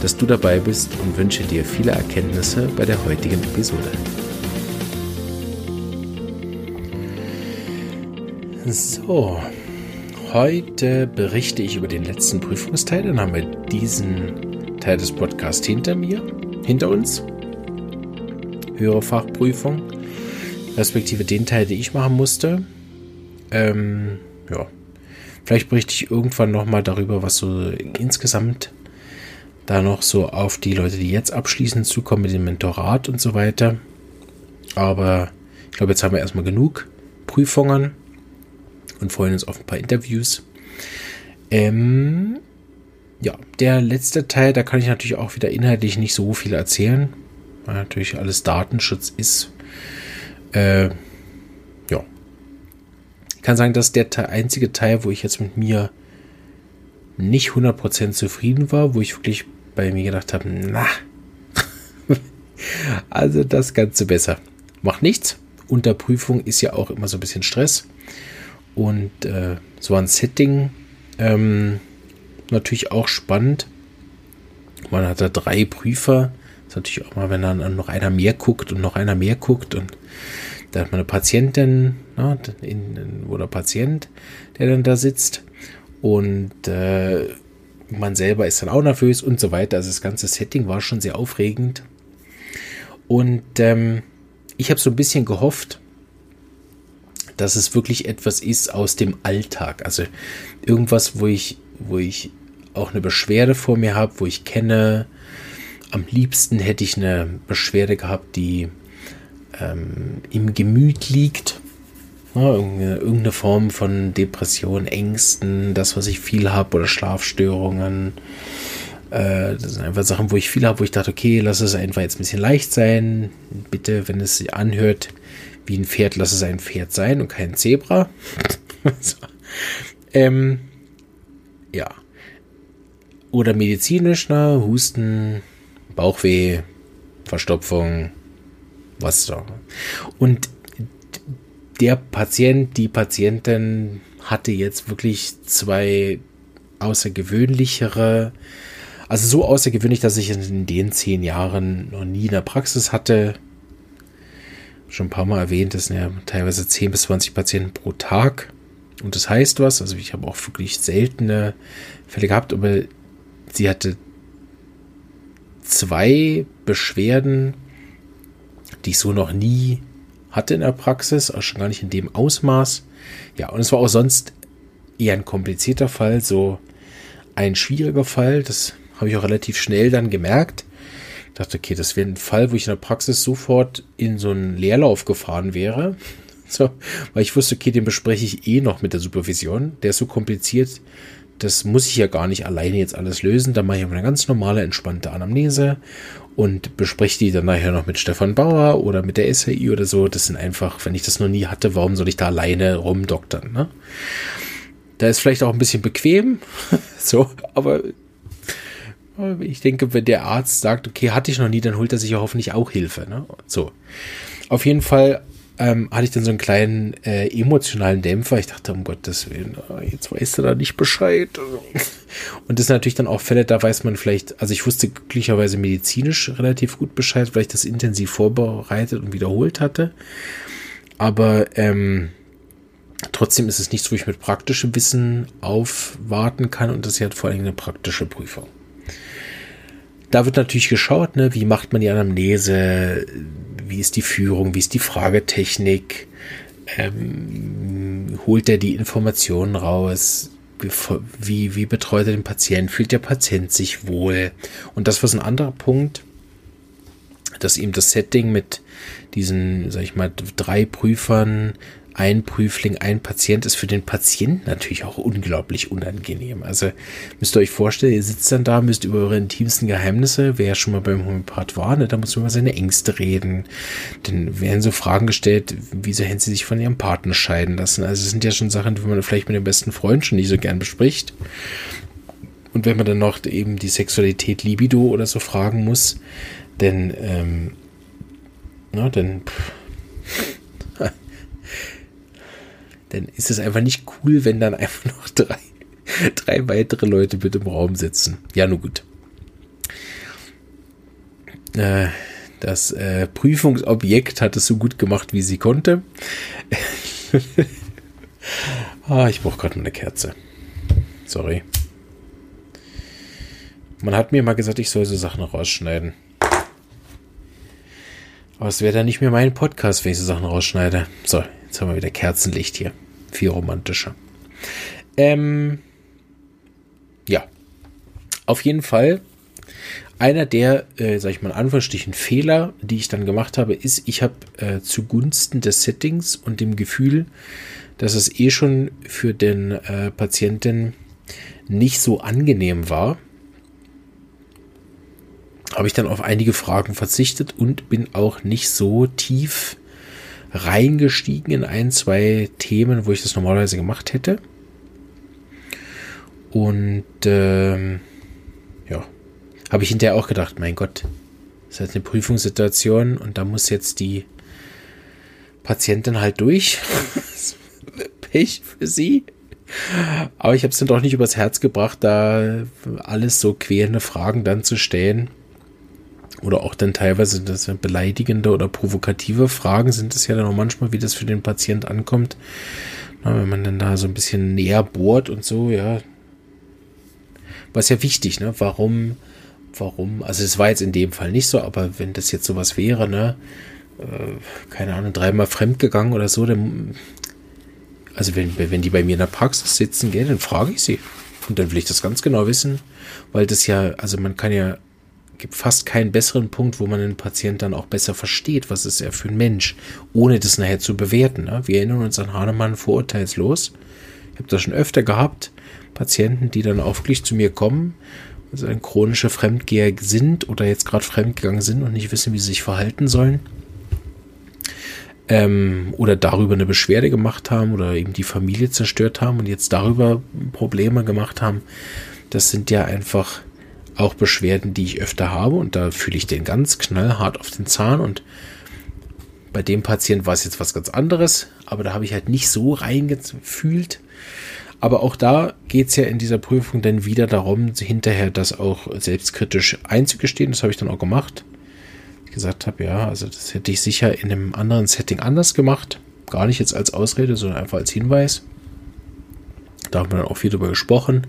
dass du dabei bist und wünsche dir viele Erkenntnisse bei der heutigen Episode. So, heute berichte ich über den letzten Prüfungsteil. Dann haben wir diesen Teil des Podcasts hinter mir, hinter uns. Höhere Fachprüfung, respektive den Teil, den ich machen musste. Ähm, ja, vielleicht berichte ich irgendwann nochmal darüber, was so insgesamt da noch so auf die Leute, die jetzt abschließen, zukommen mit dem Mentorat und so weiter. Aber ich glaube, jetzt haben wir erstmal genug Prüfungen und freuen uns auf ein paar Interviews. Ähm, ja, der letzte Teil, da kann ich natürlich auch wieder inhaltlich nicht so viel erzählen, weil natürlich alles Datenschutz ist. Äh, ja. Ich kann sagen, dass der einzige Teil, wo ich jetzt mit mir nicht 100% zufrieden war, wo ich wirklich bei mir gedacht habe, na, also das Ganze besser. Macht nichts. Unter Prüfung ist ja auch immer so ein bisschen Stress. Und äh, so ein Setting ähm, natürlich auch spannend. Man hat da drei Prüfer. Das ist natürlich auch mal, wenn dann noch einer mehr guckt und noch einer mehr guckt und da hat man eine Patientin, ne, in, in, oder Patient, der dann da sitzt. Und äh, man selber ist dann auch nervös und so weiter. Also das ganze Setting war schon sehr aufregend. Und ähm, ich habe so ein bisschen gehofft, dass es wirklich etwas ist aus dem Alltag. Also irgendwas, wo ich, wo ich auch eine Beschwerde vor mir habe, wo ich kenne. Am liebsten hätte ich eine Beschwerde gehabt, die ähm, im Gemüt liegt ja, irgendeine Form von Depression, Ängsten, das, was ich viel habe oder Schlafstörungen. Äh, das sind einfach Sachen, wo ich viel habe, wo ich dachte, okay, lass es einfach jetzt ein bisschen leicht sein. Bitte, wenn es sich anhört wie ein Pferd, lass es ein Pferd sein und kein Zebra. so. ähm, ja. Oder medizinisch, ne? Husten, Bauchweh, Verstopfung, was da. Und der Patient, die Patientin hatte jetzt wirklich zwei außergewöhnlichere, also so außergewöhnlich, dass ich in den zehn Jahren noch nie in der Praxis hatte. Schon ein paar Mal erwähnt, das sind ja teilweise 10 bis 20 Patienten pro Tag. Und das heißt was, also ich habe auch wirklich seltene Fälle gehabt, aber sie hatte zwei Beschwerden, die ich so noch nie hatte in der Praxis, auch schon gar nicht in dem Ausmaß. Ja, und es war auch sonst eher ein komplizierter Fall, so ein schwieriger Fall. Das habe ich auch relativ schnell dann gemerkt. Ich dachte, okay, das wäre ein Fall, wo ich in der Praxis sofort in so einen Leerlauf gefahren wäre. So, weil ich wusste, okay, den bespreche ich eh noch mit der Supervision. Der ist so kompliziert, das muss ich ja gar nicht alleine jetzt alles lösen. Da mache ich eine ganz normale, entspannte Anamnese und bespreche die dann nachher noch mit Stefan Bauer oder mit der SAI oder so. Das sind einfach, wenn ich das noch nie hatte, warum soll ich da alleine rumdoktern? Ne? Da ist vielleicht auch ein bisschen bequem, so, aber ich denke, wenn der Arzt sagt, okay, hatte ich noch nie, dann holt er sich ja hoffentlich auch Hilfe. Ne? So. Auf jeden Fall ähm, hatte ich dann so einen kleinen äh, emotionalen Dämpfer. Ich dachte, um Gottes Willen, oh, jetzt weißt du da nicht Bescheid. Und das sind natürlich dann auch Fälle, da weiß man vielleicht, also ich wusste glücklicherweise medizinisch relativ gut Bescheid, weil ich das intensiv vorbereitet und wiederholt hatte. Aber ähm, trotzdem ist es nichts, wo ich mit praktischem Wissen aufwarten kann und das ist ja vor allem eine praktische Prüfung. Da wird natürlich geschaut, ne, wie macht man die Anamnese, wie ist die Führung, wie ist die Fragetechnik, ähm, holt er die Informationen raus, wie, wie betreut er den Patienten, fühlt der Patient sich wohl. Und das war so ein anderer Punkt, dass ihm das Setting mit diesen, sag ich mal, drei Prüfern ein Prüfling, ein Patient ist für den Patienten natürlich auch unglaublich unangenehm. Also müsst ihr euch vorstellen, ihr sitzt dann da, müsst über eure intimsten Geheimnisse, wer ja schon mal beim Homöopath war, ne, da muss man über seine Ängste reden. Dann werden so Fragen gestellt, wieso hätten sie sich von ihrem Partner scheiden lassen? Also es sind ja schon Sachen, die man vielleicht mit dem besten Freund schon nicht so gern bespricht. Und wenn man dann noch eben die Sexualität Libido oder so fragen muss, denn, ähm, na, dann, dann ist es einfach nicht cool, wenn dann einfach noch drei, drei weitere Leute mit im Raum sitzen. Ja, nur gut. Äh, das äh, Prüfungsobjekt hat es so gut gemacht, wie sie konnte. ah, ich brauche gerade eine Kerze. Sorry. Man hat mir mal gesagt, ich soll so Sachen rausschneiden. Aber es wäre dann nicht mehr mein Podcast, wenn ich so Sachen rausschneide. So, jetzt haben wir wieder Kerzenlicht hier. Viel romantischer. Ähm, ja. Auf jeden Fall. Einer der, äh, sag ich mal, Anführungsstrichen Fehler, die ich dann gemacht habe, ist, ich habe äh, zugunsten des Settings und dem Gefühl, dass es eh schon für den äh, Patienten nicht so angenehm war, habe ich dann auf einige Fragen verzichtet und bin auch nicht so tief reingestiegen in ein, zwei Themen, wo ich das normalerweise gemacht hätte. Und ähm, ja, habe ich hinterher auch gedacht, mein Gott, das ist halt eine Prüfungssituation und da muss jetzt die Patientin halt durch. Pech für sie. Aber ich habe es dann doch nicht übers Herz gebracht, da alles so quälende Fragen dann zu stellen oder auch dann teilweise das beleidigende oder provokative Fragen sind es ja dann auch manchmal, wie das für den Patient ankommt. Na, wenn man dann da so ein bisschen näher bohrt und so, ja. Was ja wichtig, ne? Warum, warum, also es war jetzt in dem Fall nicht so, aber wenn das jetzt sowas wäre, ne, äh, keine Ahnung, dreimal fremdgegangen oder so, dann, also wenn, wenn die bei mir in der Praxis sitzen, gell, dann frage ich sie. Und dann will ich das ganz genau wissen, weil das ja, also man kann ja gibt fast keinen besseren Punkt, wo man den Patient dann auch besser versteht, was ist er für ein Mensch, ohne das nachher zu bewerten. Ne? Wir erinnern uns an Hahnemann vorurteilslos. Ich habe das schon öfter gehabt, Patienten, die dann wirklich zu mir kommen, also ein chronische Fremdgeher sind oder jetzt gerade fremdgegangen sind und nicht wissen, wie sie sich verhalten sollen. Ähm, oder darüber eine Beschwerde gemacht haben oder eben die Familie zerstört haben und jetzt darüber Probleme gemacht haben. Das sind ja einfach auch Beschwerden, die ich öfter habe und da fühle ich den ganz knallhart auf den Zahn und bei dem Patient war es jetzt was ganz anderes, aber da habe ich halt nicht so reingefühlt. Aber auch da geht es ja in dieser Prüfung dann wieder darum, hinterher das auch selbstkritisch einzugestehen. Das habe ich dann auch gemacht. Ich gesagt habe, ja, also das hätte ich sicher in einem anderen Setting anders gemacht. Gar nicht jetzt als Ausrede, sondern einfach als Hinweis. Da haben wir dann auch viel drüber gesprochen.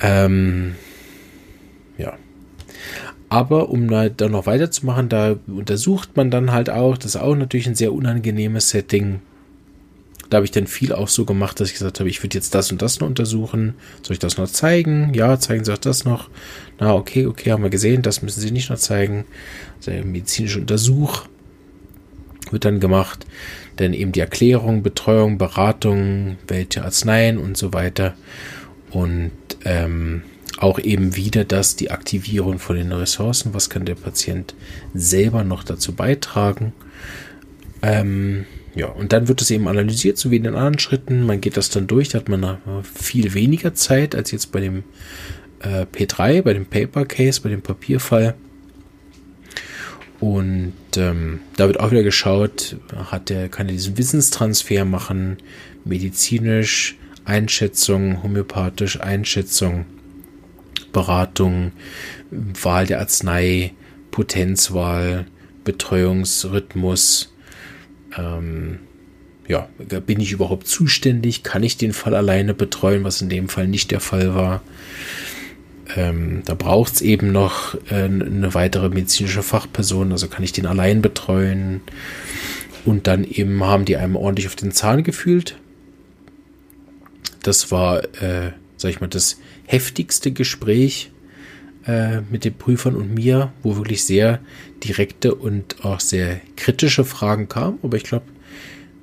Ähm, ja. Aber um da noch weiterzumachen, da untersucht man dann halt auch, das ist auch natürlich ein sehr unangenehmes Setting. Da habe ich dann viel auch so gemacht, dass ich gesagt habe, ich würde jetzt das und das noch untersuchen. Soll ich das noch zeigen? Ja, zeigen Sie auch das noch. Na, okay, okay, haben wir gesehen, das müssen Sie nicht noch zeigen. Der medizinische Untersuch wird dann gemacht. Dann eben die Erklärung, Betreuung, Beratung, welche Arzneien und so weiter. Und ähm, auch eben wieder das, die Aktivierung von den Ressourcen. Was kann der Patient selber noch dazu beitragen? Ähm, ja, und dann wird es eben analysiert, so wie in den anderen Schritten. Man geht das dann durch, da hat man viel weniger Zeit als jetzt bei dem äh, P3, bei dem Paper Case, bei dem Papierfall. Und ähm, da wird auch wieder geschaut, hat der, kann er diesen Wissenstransfer machen, medizinisch, Einschätzung, homöopathisch, Einschätzung Beratung, Wahl der Arznei, Potenzwahl, Betreuungsrhythmus. Ähm, ja, bin ich überhaupt zuständig? Kann ich den Fall alleine betreuen, was in dem Fall nicht der Fall war? Ähm, da braucht es eben noch äh, eine weitere medizinische Fachperson, also kann ich den allein betreuen. Und dann eben haben die einem ordentlich auf den Zahn gefühlt. Das war, äh, sag ich mal, das heftigste Gespräch äh, mit den Prüfern und mir, wo wirklich sehr direkte und auch sehr kritische Fragen kamen. Aber ich glaube,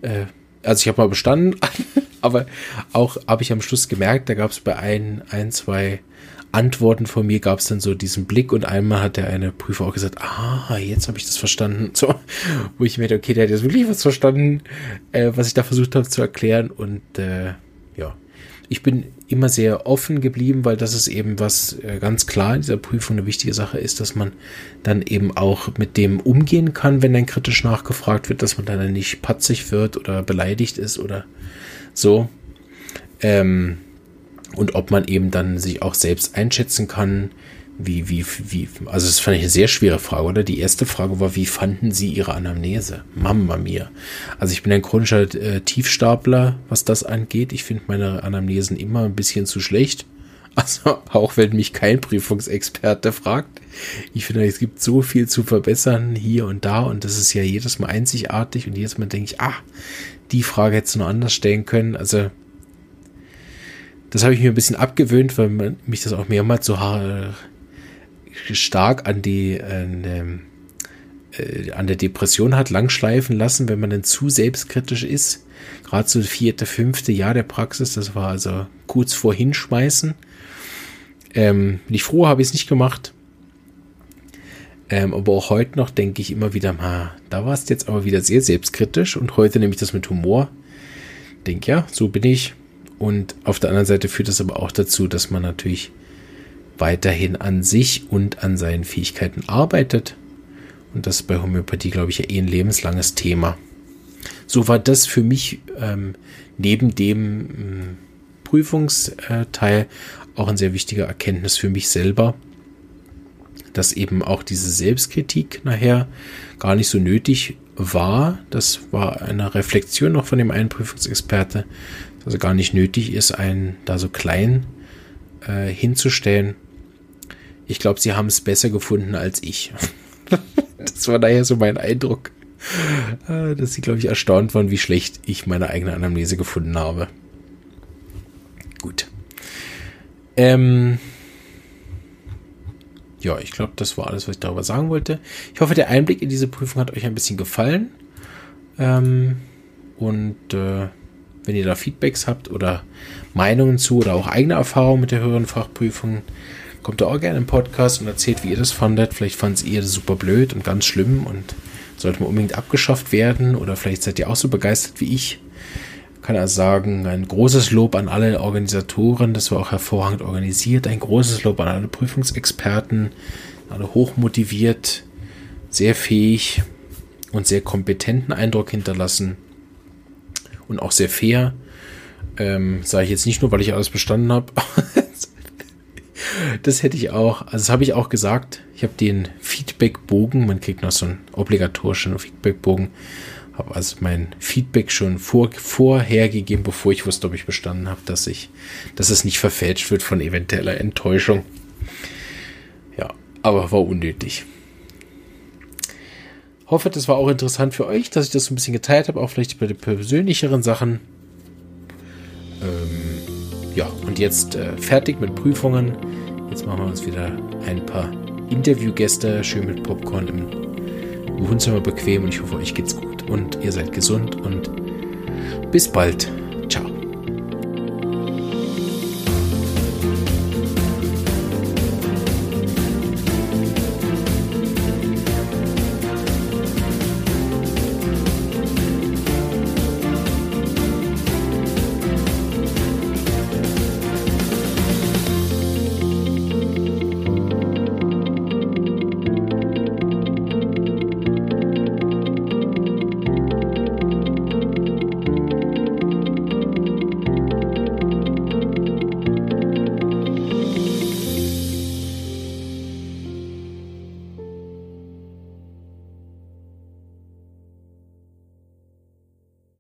äh, also ich habe mal bestanden, aber auch habe ich am Schluss gemerkt, da gab es bei ein, ein, zwei Antworten von mir gab es dann so diesen Blick und einmal hat der eine Prüfer auch gesagt, ah, jetzt habe ich das verstanden. So, wo ich mir dachte, okay, der hat jetzt wirklich was verstanden, äh, was ich da versucht habe zu erklären und äh, ich bin immer sehr offen geblieben, weil das ist eben was äh, ganz klar in dieser Prüfung eine wichtige Sache ist, dass man dann eben auch mit dem umgehen kann, wenn dann kritisch nachgefragt wird, dass man dann nicht patzig wird oder beleidigt ist oder so. Ähm, und ob man eben dann sich auch selbst einschätzen kann, wie, wie, wie, also das fand ich eine sehr schwere Frage, oder? Die erste Frage war, wie fanden Sie Ihre Anamnese? Mama mir. Also ich bin ein chronischer äh, Tiefstapler, was das angeht. Ich finde meine Anamnesen immer ein bisschen zu schlecht. Also auch wenn mich kein Prüfungsexperte fragt. Ich finde, es gibt so viel zu verbessern hier und da und das ist ja jedes Mal einzigartig und jedes Mal denke ich, ah, die Frage hättest du noch anders stellen können. Also das habe ich mir ein bisschen abgewöhnt, weil mich das auch mehrmals so stark an die an, ähm, äh, an der Depression hat langschleifen lassen, wenn man dann zu selbstkritisch ist. Gerade so vierte, fünfte Jahr der Praxis, das war also kurz vor Hinschmeißen. Ähm, bin ich froh, habe ich es nicht gemacht. Ähm, aber auch heute noch denke ich immer wieder, ma, da warst jetzt aber wieder sehr selbstkritisch und heute nehme ich das mit Humor. Denke ja, so bin ich. Und auf der anderen Seite führt das aber auch dazu, dass man natürlich weiterhin an sich und an seinen Fähigkeiten arbeitet. Und das ist bei Homöopathie, glaube ich, ja eh ein lebenslanges Thema. So war das für mich ähm, neben dem ähm, Prüfungsteil auch ein sehr wichtiger Erkenntnis für mich selber, dass eben auch diese Selbstkritik nachher gar nicht so nötig war. Das war eine Reflexion noch von dem einen Prüfungsexperte, dass also gar nicht nötig ist, einen da so klein äh, hinzustellen ich glaube, sie haben es besser gefunden als ich. das war daher so mein Eindruck, äh, dass sie, glaube ich, erstaunt waren, wie schlecht ich meine eigene Anamnese gefunden habe. Gut. Ähm, ja, ich glaube, das war alles, was ich darüber sagen wollte. Ich hoffe, der Einblick in diese Prüfung hat euch ein bisschen gefallen. Ähm, und äh, wenn ihr da Feedbacks habt oder Meinungen zu oder auch eigene Erfahrungen mit der höheren Fachprüfung, kommt da auch gerne im Podcast und erzählt, wie ihr das fandet. Vielleicht fandet ihr das super blöd und ganz schlimm und sollte man unbedingt abgeschafft werden oder vielleicht seid ihr auch so begeistert wie ich. Kann also sagen, ein großes Lob an alle Organisatoren, das war auch hervorragend organisiert. Ein großes Lob an alle Prüfungsexperten, alle hochmotiviert, sehr fähig und sehr kompetenten Eindruck hinterlassen und auch sehr fair. Ähm, Sage ich jetzt nicht nur, weil ich alles bestanden habe, das hätte ich auch. Also das habe ich auch gesagt. Ich habe den Feedbackbogen, man kriegt noch so einen obligatorischen Feedbackbogen, habe also mein Feedback schon vor, vorhergegeben, bevor ich wusste, ob ich bestanden habe, dass ich, dass es nicht verfälscht wird von eventueller Enttäuschung. Ja, aber war unnötig. Hoffe, das war auch interessant für euch, dass ich das so ein bisschen geteilt habe, auch vielleicht bei den persönlicheren Sachen. Ähm, ja, und jetzt äh, fertig mit Prüfungen. Jetzt machen wir uns wieder ein paar Interviewgäste, schön mit Popcorn im, im Wohnzimmer bequem und ich hoffe, euch geht's gut und ihr seid gesund und bis bald.